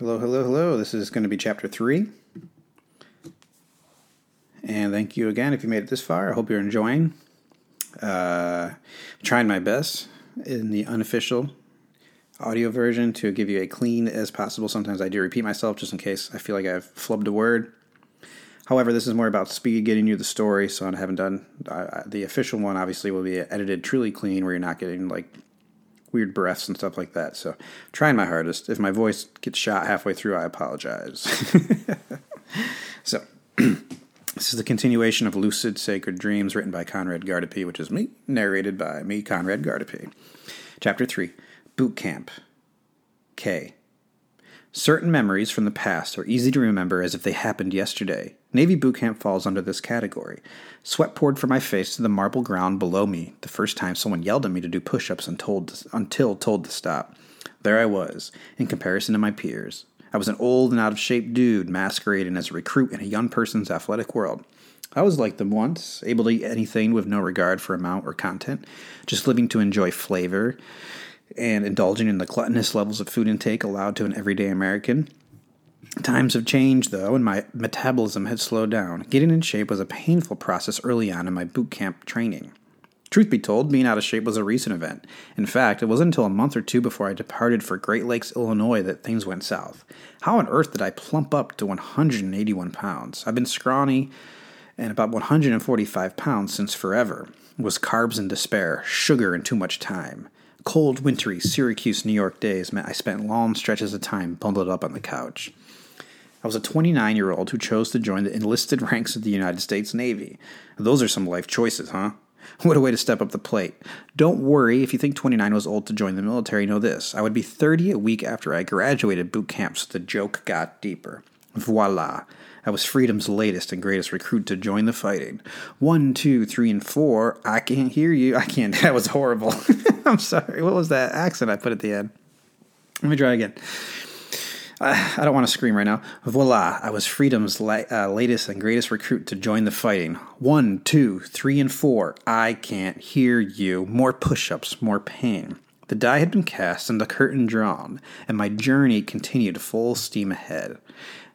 Hello, hello, hello. This is going to be chapter three. And thank you again if you made it this far. I hope you're enjoying. Uh, trying my best in the unofficial audio version to give you a clean as possible. Sometimes I do repeat myself just in case I feel like I've flubbed a word. However, this is more about speed, getting you the story. So I haven't done uh, the official one. Obviously, will be edited truly clean, where you're not getting like weird breaths and stuff like that. So, trying my hardest. If my voice gets shot halfway through, I apologize. so, this is the continuation of Lucid Sacred Dreams, written by Conrad Gardapi, which is me, narrated by me, Conrad Gardapi. Chapter 3 Boot Camp. K. Certain memories from the past are easy to remember as if they happened yesterday. Navy boot camp falls under this category. Sweat poured from my face to the marble ground below me the first time someone yelled at me to do push ups until told to stop. There I was, in comparison to my peers. I was an old and out of shape dude masquerading as a recruit in a young person's athletic world. I was like them once, able to eat anything with no regard for amount or content, just living to enjoy flavor and indulging in the gluttonous levels of food intake allowed to an everyday American. Times have changed, though, and my metabolism had slowed down. Getting in shape was a painful process early on in my boot camp training. Truth be told, being out of shape was a recent event. In fact, it wasn't until a month or two before I departed for Great Lakes, Illinois, that things went south. How on earth did I plump up to 181 pounds? I've been scrawny and about 145 pounds since forever. It was carbs and despair, sugar and too much time. Cold, wintry Syracuse, New York days meant I spent long stretches of time bundled up on the couch. I was a 29 year old who chose to join the enlisted ranks of the United States Navy. Those are some life choices, huh? What a way to step up the plate. Don't worry if you think 29 was old to join the military, know this. I would be 30 a week after I graduated boot camp, so the joke got deeper. Voila. I was freedom's latest and greatest recruit to join the fighting. One, two, three, and four. I can't hear you. I can't. That was horrible. I'm sorry. What was that accent I put at the end? Let me try again. I, I don't want to scream right now. Voila, I was freedom's la- uh, latest and greatest recruit to join the fighting. One, two, three, and four. I can't hear you. More push ups, more pain. The die had been cast and the curtain drawn, and my journey continued full steam ahead.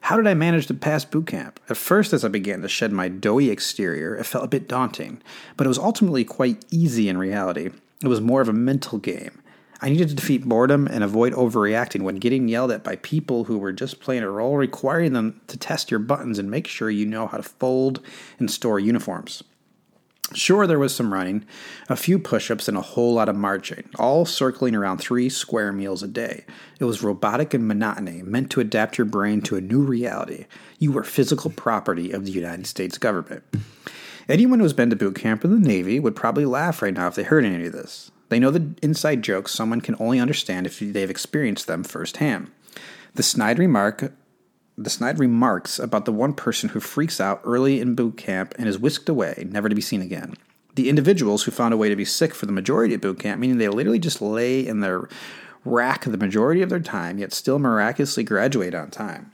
How did I manage to pass boot camp? At first, as I began to shed my doughy exterior, it felt a bit daunting, but it was ultimately quite easy in reality. It was more of a mental game. I needed to defeat boredom and avoid overreacting when getting yelled at by people who were just playing a role, requiring them to test your buttons and make sure you know how to fold and store uniforms. Sure, there was some running, a few push ups, and a whole lot of marching, all circling around three square meals a day. It was robotic and monotony, meant to adapt your brain to a new reality. You were physical property of the United States government. Anyone who's been to boot camp in the Navy would probably laugh right now if they heard any of this. They know the inside jokes someone can only understand if they've experienced them firsthand. The snide remark the snide remarks about the one person who freaks out early in boot camp and is whisked away, never to be seen again. The individuals who found a way to be sick for the majority of boot camp, meaning they literally just lay in their rack the majority of their time, yet still miraculously graduate on time.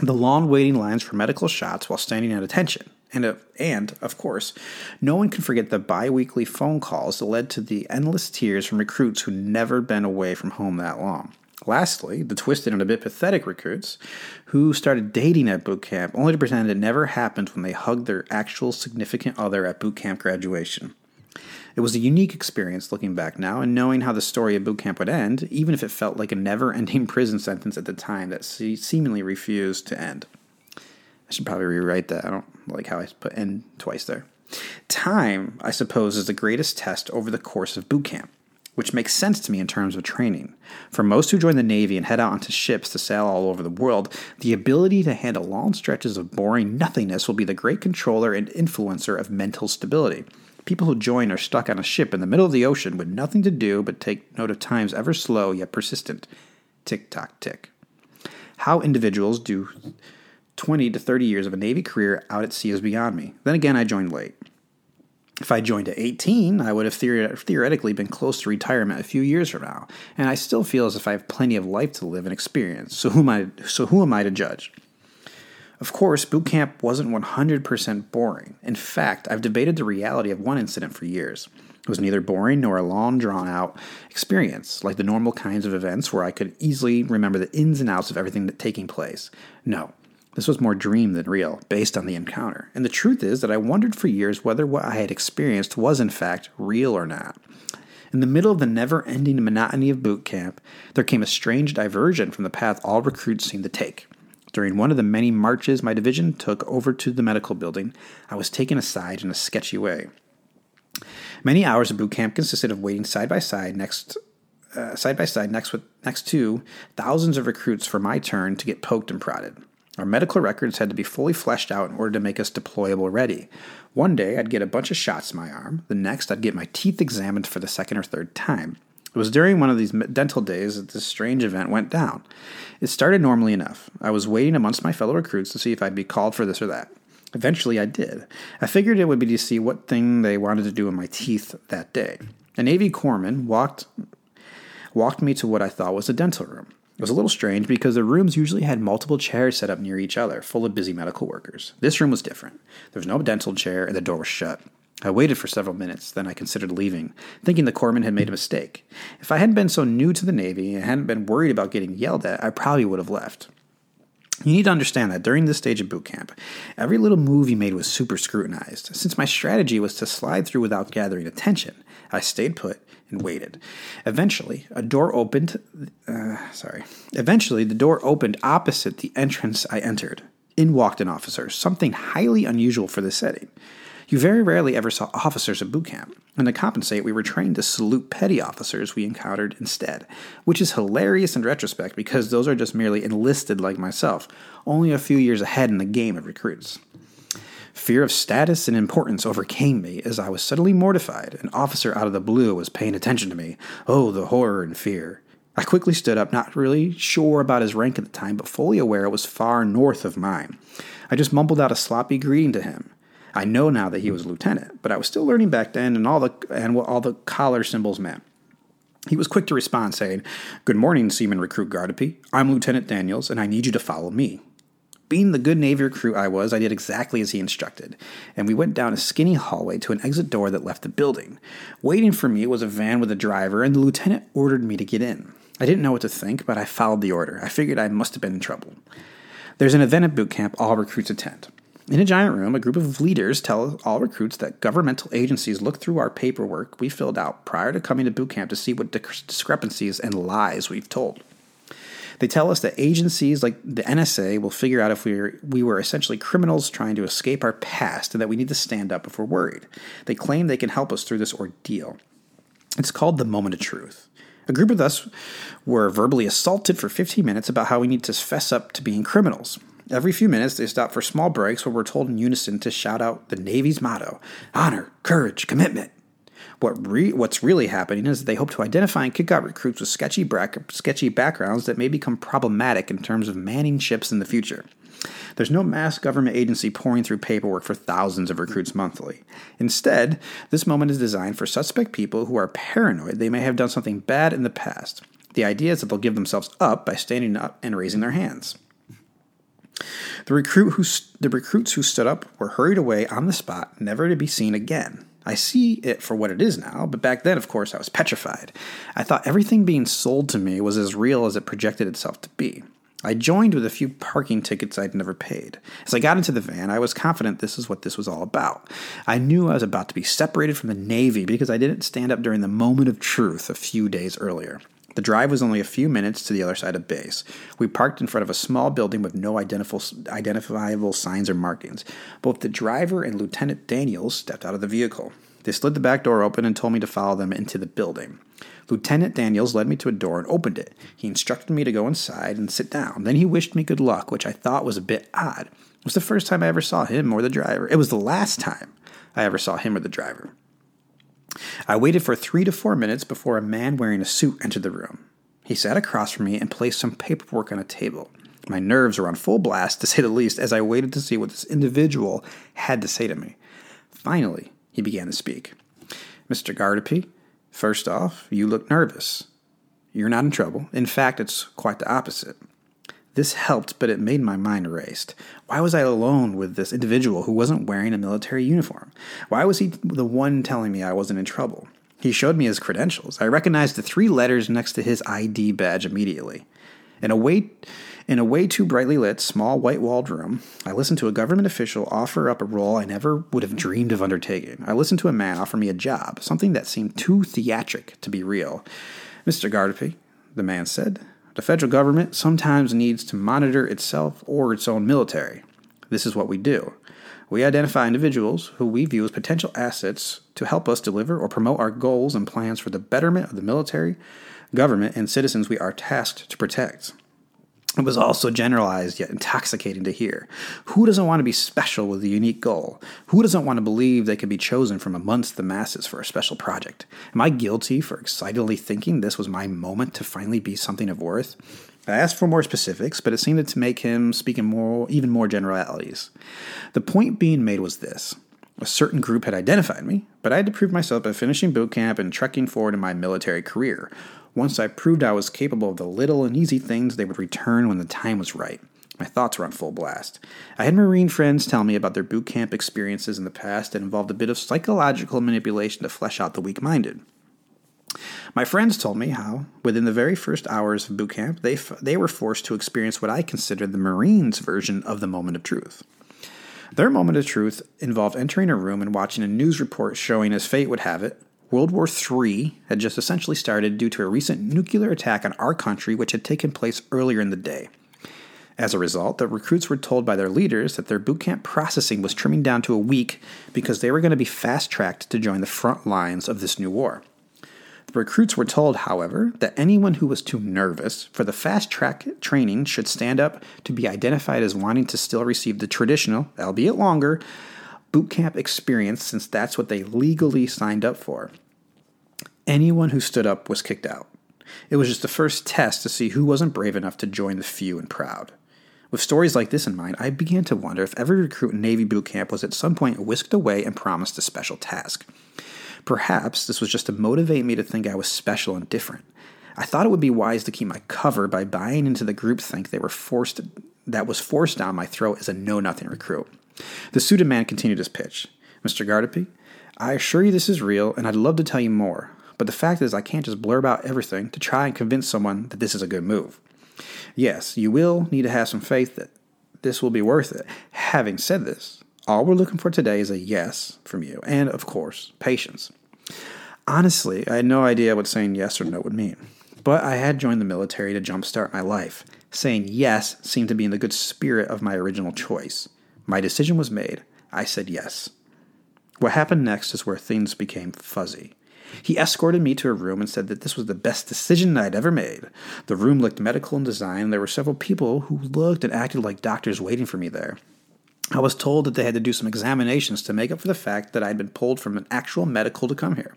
The long waiting lines for medical shots while standing at attention. And, uh, and, of course, no one can forget the bi weekly phone calls that led to the endless tears from recruits who'd never been away from home that long. Lastly, the twisted and a bit pathetic recruits who started dating at boot camp only to pretend it never happened when they hugged their actual significant other at boot camp graduation. It was a unique experience looking back now and knowing how the story of boot camp would end, even if it felt like a never ending prison sentence at the time that seemingly refused to end. I should probably rewrite that. I don't like how I put end twice there. Time, I suppose, is the greatest test over the course of boot camp which makes sense to me in terms of training. For most who join the Navy and head out onto ships to sail all over the world, the ability to handle long stretches of boring nothingness will be the great controller and influencer of mental stability. People who join are stuck on a ship in the middle of the ocean with nothing to do but take note of times ever slow yet persistent. Tick tock tick. How individuals do 20 to 30 years of a Navy career out at sea is beyond me. Then again, I joined late. If I joined at 18, I would have theoretically been close to retirement a few years from now, and I still feel as if I have plenty of life to live and experience. So who am I? So who am I to judge? Of course, boot camp wasn't 100% boring. In fact, I've debated the reality of one incident for years. It was neither boring nor a long, drawn out experience, like the normal kinds of events where I could easily remember the ins and outs of everything that taking place. No, this was more dream than real, based on the encounter. And the truth is that I wondered for years whether what I had experienced was in fact real or not. In the middle of the never ending monotony of boot camp, there came a strange diversion from the path all recruits seemed to take. During one of the many marches my division took over to the medical building, I was taken aside in a sketchy way. Many hours of boot camp consisted of waiting side by side next uh, side by side next with next to thousands of recruits for my turn to get poked and prodded. Our medical records had to be fully fleshed out in order to make us deployable ready. One day I'd get a bunch of shots in my arm, the next I'd get my teeth examined for the second or third time. It was during one of these dental days that this strange event went down. It started normally enough. I was waiting amongst my fellow recruits to see if I'd be called for this or that. Eventually, I did. I figured it would be to see what thing they wanted to do in my teeth that day. A Navy corpsman walked walked me to what I thought was a dental room. It was a little strange because the rooms usually had multiple chairs set up near each other, full of busy medical workers. This room was different. There was no dental chair, and the door was shut. I waited for several minutes, then I considered leaving, thinking the corpsman had made a mistake. If I hadn't been so new to the Navy and hadn't been worried about getting yelled at, I probably would have left. You need to understand that during this stage of boot camp, every little move you made was super scrutinized. Since my strategy was to slide through without gathering attention, I stayed put and waited. Eventually, a door opened. Uh, sorry. Eventually, the door opened opposite the entrance I entered. In walked an officer, something highly unusual for the setting. You very rarely ever saw officers at boot camp, and to compensate, we were trained to salute petty officers we encountered instead, which is hilarious in retrospect because those are just merely enlisted like myself, only a few years ahead in the game of recruits. Fear of status and importance overcame me as I was suddenly mortified. An officer out of the blue was paying attention to me. Oh, the horror and fear. I quickly stood up, not really sure about his rank at the time, but fully aware it was far north of mine. I just mumbled out a sloppy greeting to him. I know now that he was a lieutenant, but I was still learning back then and all the and what all the collar symbols meant. He was quick to respond, saying, Good morning, Seaman Recruit Gardapi. I'm Lieutenant Daniels, and I need you to follow me. Being the good Navy recruit I was, I did exactly as he instructed, and we went down a skinny hallway to an exit door that left the building. Waiting for me was a van with a driver, and the lieutenant ordered me to get in. I didn't know what to think, but I followed the order. I figured I must have been in trouble. There's an event at boot camp all recruits attend. In a giant room, a group of leaders tell all recruits that governmental agencies look through our paperwork we filled out prior to coming to boot camp to see what discrepancies and lies we've told. They tell us that agencies like the NSA will figure out if we were, we were essentially criminals trying to escape our past and that we need to stand up if we're worried. They claim they can help us through this ordeal. It's called the moment of truth. A group of us were verbally assaulted for 15 minutes about how we need to fess up to being criminals. Every few minutes, they stop for small breaks where we're told in unison to shout out the Navy's motto honor, courage, commitment. What re- what's really happening is they hope to identify and kick out recruits with sketchy, sketchy backgrounds that may become problematic in terms of manning ships in the future. There's no mass government agency pouring through paperwork for thousands of recruits monthly. Instead, this moment is designed for suspect people who are paranoid they may have done something bad in the past. The idea is that they'll give themselves up by standing up and raising their hands. The recruit who the recruits who stood up were hurried away on the spot, never to be seen again. I see it for what it is now, but back then, of course, I was petrified. I thought everything being sold to me was as real as it projected itself to be. I joined with a few parking tickets I'd never paid. As I got into the van, I was confident this is what this was all about. I knew I was about to be separated from the Navy because I didn't stand up during the moment of truth a few days earlier. The drive was only a few minutes to the other side of base. We parked in front of a small building with no identifiable signs or markings. Both the driver and Lieutenant Daniels stepped out of the vehicle. They slid the back door open and told me to follow them into the building. Lieutenant Daniels led me to a door and opened it. He instructed me to go inside and sit down. Then he wished me good luck, which I thought was a bit odd. It was the first time I ever saw him or the driver. It was the last time I ever saw him or the driver. I waited for three to four minutes before a man wearing a suit entered the room. He sat across from me and placed some paperwork on a table. My nerves were on full blast, to say the least, as I waited to see what this individual had to say to me. Finally, he began to speak. Mr. Gardapi, first off, you look nervous. You're not in trouble. In fact, it's quite the opposite. This helped, but it made my mind raced. Why was I alone with this individual who wasn't wearing a military uniform? Why was he the one telling me I wasn't in trouble? He showed me his credentials. I recognized the three letters next to his ID badge immediately. In a way, in a way too brightly lit, small white walled room, I listened to a government official offer up a role I never would have dreamed of undertaking. I listened to a man offer me a job, something that seemed too theatric to be real. Mr. Gardapi, the man said, the federal government sometimes needs to monitor itself or its own military. This is what we do. We identify individuals who we view as potential assets to help us deliver or promote our goals and plans for the betterment of the military, government, and citizens we are tasked to protect. It was also generalized yet intoxicating to hear. Who doesn't want to be special with a unique goal? Who doesn't want to believe they could be chosen from amongst the masses for a special project? Am I guilty for excitedly thinking this was my moment to finally be something of worth? I asked for more specifics, but it seemed to make him speak in more, even more generalities. The point being made was this. A certain group had identified me, but I had to prove myself by finishing boot camp and trekking forward in my military career. Once I proved I was capable of the little and easy things, they would return when the time was right. My thoughts were on full blast. I had Marine friends tell me about their boot camp experiences in the past that involved a bit of psychological manipulation to flesh out the weak minded. My friends told me how, within the very first hours of boot camp, they, f- they were forced to experience what I considered the Marines' version of the moment of truth. Their moment of truth involved entering a room and watching a news report showing, as fate would have it, World War III had just essentially started due to a recent nuclear attack on our country, which had taken place earlier in the day. As a result, the recruits were told by their leaders that their boot camp processing was trimming down to a week because they were going to be fast tracked to join the front lines of this new war. The recruits were told, however, that anyone who was too nervous for the fast track training should stand up to be identified as wanting to still receive the traditional, albeit longer, boot camp experience since that's what they legally signed up for. Anyone who stood up was kicked out. It was just the first test to see who wasn't brave enough to join the few and proud. With stories like this in mind, I began to wonder if every recruit in Navy boot camp was at some point whisked away and promised a special task. Perhaps this was just to motivate me to think I was special and different. I thought it would be wise to keep my cover by buying into the groupthink they were forced that was forced down my throat as a know-nothing recruit. The suited man continued his pitch. Mr. Gardapi, I assure you this is real, and I'd love to tell you more. But the fact is, I can't just blurb out everything to try and convince someone that this is a good move. Yes, you will need to have some faith that this will be worth it. Having said this, all we're looking for today is a yes from you, and of course, patience. Honestly, I had no idea what saying yes or no would mean, but I had joined the military to jumpstart my life. Saying yes seemed to be in the good spirit of my original choice. My decision was made. I said yes. What happened next is where things became fuzzy. He escorted me to a room and said that this was the best decision I'd ever made. The room looked medical in design, and there were several people who looked and acted like doctors waiting for me there. I was told that they had to do some examinations to make up for the fact that I'd been pulled from an actual medical to come here.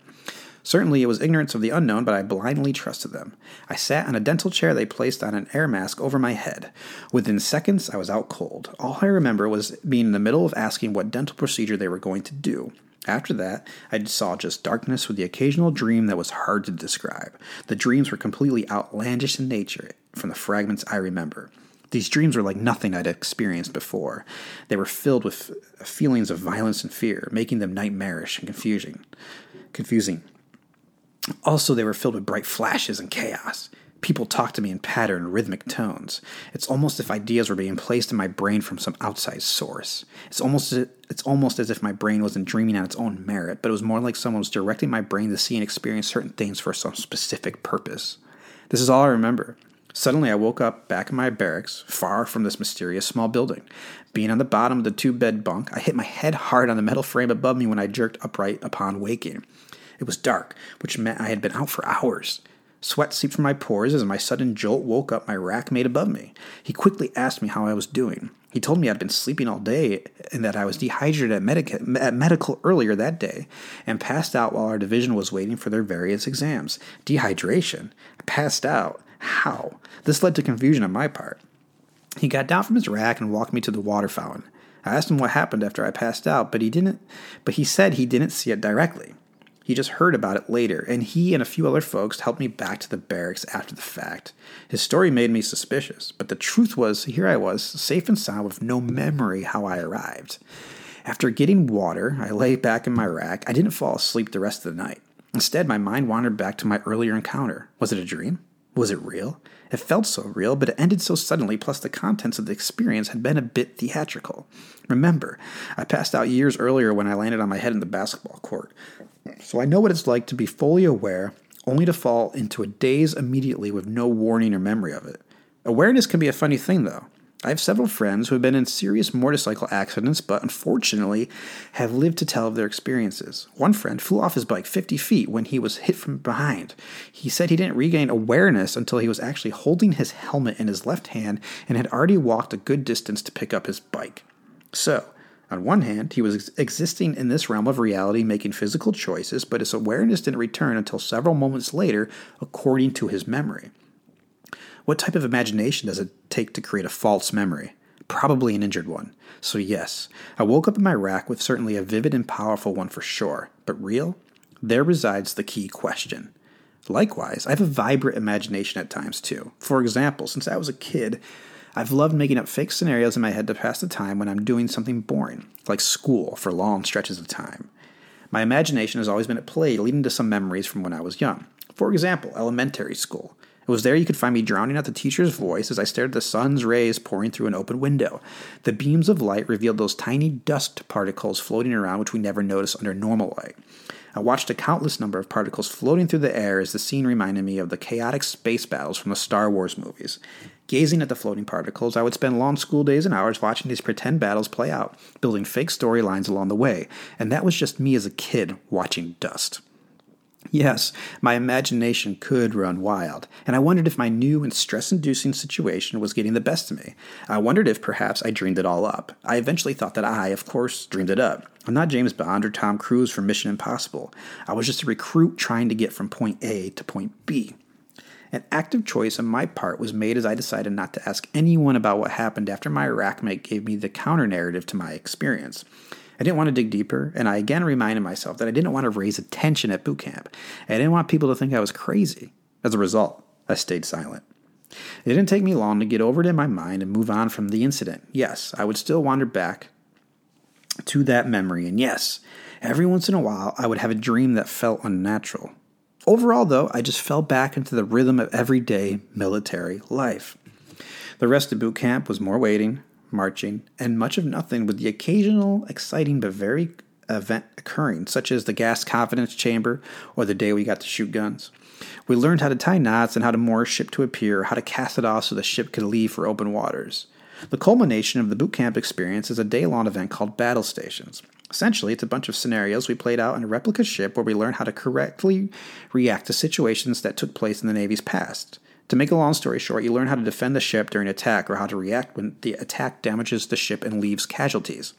Certainly, it was ignorance of the unknown, but I blindly trusted them. I sat on a dental chair they placed on an air mask over my head. Within seconds, I was out cold. All I remember was being in the middle of asking what dental procedure they were going to do. After that, I saw just darkness with the occasional dream that was hard to describe. The dreams were completely outlandish in nature from the fragments I remember. These dreams were like nothing I'd experienced before. They were filled with feelings of violence and fear, making them nightmarish and confusing. Confusing. Also, they were filled with bright flashes and chaos. People talked to me in patterned, rhythmic tones. It's almost as if ideas were being placed in my brain from some outside source. It's almost it's almost as if my brain wasn't dreaming on its own merit, but it was more like someone was directing my brain to see and experience certain things for some specific purpose. This is all I remember. Suddenly, I woke up back in my barracks, far from this mysterious small building. Being on the bottom of the two bed bunk, I hit my head hard on the metal frame above me when I jerked upright upon waking. It was dark, which meant I had been out for hours. Sweat seeped from my pores as my sudden jolt woke up my rack mate above me. He quickly asked me how I was doing. He told me I'd been sleeping all day and that I was dehydrated at, medica- at medical earlier that day and passed out while our division was waiting for their various exams. Dehydration? Passed out? How? This led to confusion on my part. He got down from his rack and walked me to the water fountain. I asked him what happened after I passed out, but he didn't but he said he didn't see it directly. He just heard about it later, and he and a few other folks helped me back to the barracks after the fact. His story made me suspicious, but the truth was, here I was, safe and sound with no memory how I arrived. After getting water, I lay back in my rack. I didn't fall asleep the rest of the night. Instead, my mind wandered back to my earlier encounter. Was it a dream? Was it real? It felt so real, but it ended so suddenly, plus the contents of the experience had been a bit theatrical. Remember, I passed out years earlier when I landed on my head in the basketball court. So I know what it's like to be fully aware, only to fall into a daze immediately with no warning or memory of it. Awareness can be a funny thing, though. I have several friends who have been in serious motorcycle accidents, but unfortunately have lived to tell of their experiences. One friend flew off his bike 50 feet when he was hit from behind. He said he didn't regain awareness until he was actually holding his helmet in his left hand and had already walked a good distance to pick up his bike. So, on one hand, he was ex- existing in this realm of reality, making physical choices, but his awareness didn't return until several moments later, according to his memory. What type of imagination does it take to create a false memory? Probably an injured one. So, yes, I woke up in my rack with certainly a vivid and powerful one for sure. But real? There resides the key question. Likewise, I have a vibrant imagination at times too. For example, since I was a kid, I've loved making up fake scenarios in my head to pass the time when I'm doing something boring, like school, for long stretches of time. My imagination has always been at play, leading to some memories from when I was young. For example, elementary school. It was there you could find me drowning out the teacher's voice as I stared at the sun's rays pouring through an open window. The beams of light revealed those tiny dust particles floating around which we never notice under normal light. I watched a countless number of particles floating through the air as the scene reminded me of the chaotic space battles from the Star Wars movies. Gazing at the floating particles, I would spend long school days and hours watching these pretend battles play out, building fake storylines along the way, and that was just me as a kid watching dust. Yes, my imagination could run wild, and I wondered if my new and stress inducing situation was getting the best of me. I wondered if perhaps I dreamed it all up. I eventually thought that I, of course, dreamed it up. I'm not James Bond or Tom Cruise from Mission Impossible. I was just a recruit trying to get from point A to point B. An active choice on my part was made as I decided not to ask anyone about what happened after my rack mate gave me the counter narrative to my experience. I didn't want to dig deeper, and I again reminded myself that I didn't want to raise attention at boot camp. I didn't want people to think I was crazy. As a result, I stayed silent. It didn't take me long to get over it in my mind and move on from the incident. Yes, I would still wander back to that memory, and yes, every once in a while I would have a dream that felt unnatural. Overall, though, I just fell back into the rhythm of everyday military life. The rest of boot camp was more waiting, marching, and much of nothing, with the occasional exciting but very event occurring, such as the gas confidence chamber or the day we got to shoot guns. We learned how to tie knots and how to moor a ship to a pier, how to cast it off so the ship could leave for open waters. The culmination of the boot camp experience is a day long event called Battle Stations. Essentially, it's a bunch of scenarios we played out on a replica ship where we learn how to correctly react to situations that took place in the Navy's past. To make a long story short, you learn how to defend the ship during attack or how to react when the attack damages the ship and leaves casualties.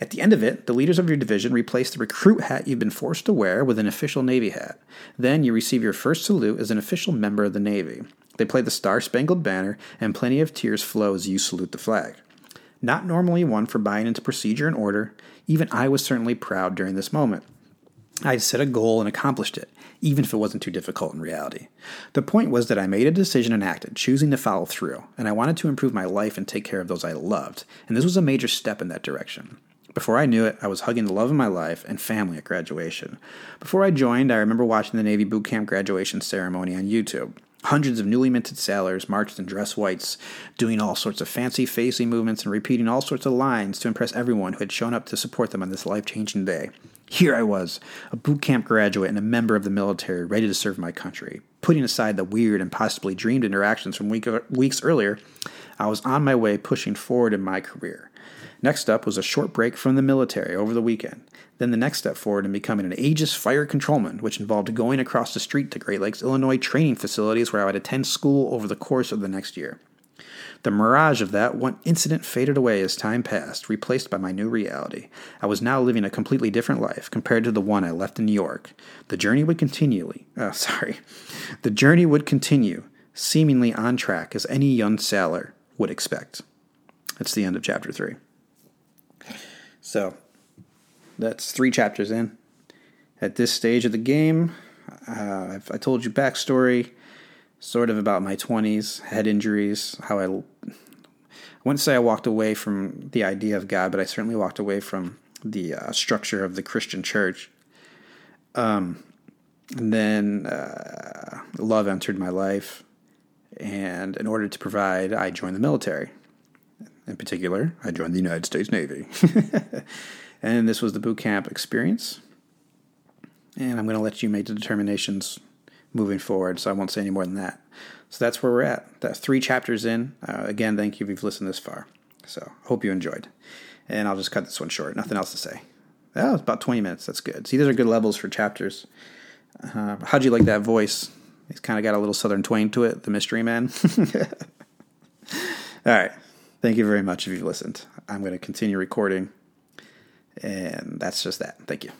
At the end of it, the leaders of your division replace the recruit hat you've been forced to wear with an official Navy hat. Then you receive your first salute as an official member of the Navy. They play the Star Spangled Banner, and plenty of tears flow as you salute the flag. Not normally one for buying into procedure and order, even I was certainly proud during this moment. I had set a goal and accomplished it, even if it wasn't too difficult in reality. The point was that I made a decision and acted, choosing to follow through, and I wanted to improve my life and take care of those I loved, and this was a major step in that direction. Before I knew it, I was hugging the love of my life and family at graduation. Before I joined, I remember watching the Navy boot camp graduation ceremony on YouTube. Hundreds of newly minted sailors marched in dress whites, doing all sorts of fancy facing movements and repeating all sorts of lines to impress everyone who had shown up to support them on this life changing day. Here I was, a boot camp graduate and a member of the military, ready to serve my country. Putting aside the weird and possibly dreamed interactions from week, weeks earlier, I was on my way pushing forward in my career. Next up was a short break from the military over the weekend. Then the next step forward in becoming an Aegis fire controlman, which involved going across the street to Great Lakes, Illinois training facilities where I would attend school over the course of the next year. The mirage of that one incident faded away as time passed, replaced by my new reality. I was now living a completely different life compared to the one I left in New York. The journey would continually, uh, sorry, the journey would continue, seemingly on track as any young sailor would expect. That's the end of chapter three. So, that's three chapters in. at this stage of the game. Uh, i told you backstory, sort of about my 20s, head injuries, how I, I wouldn't say I walked away from the idea of God, but I certainly walked away from the uh, structure of the Christian church. Um, and then uh, love entered my life, and in order to provide, I joined the military. In particular, I joined the United States Navy. and this was the boot camp experience. And I'm going to let you make the determinations moving forward, so I won't say any more than that. So that's where we're at. That's three chapters in. Uh, again, thank you if you've listened this far. So hope you enjoyed. And I'll just cut this one short. Nothing else to say. Oh, it's about 20 minutes. That's good. See, those are good levels for chapters. Uh, how'd you like that voice? It's kind of got a little southern twang to it, the mystery man. All right. Thank you very much if you've listened. I'm going to continue recording. And that's just that. Thank you.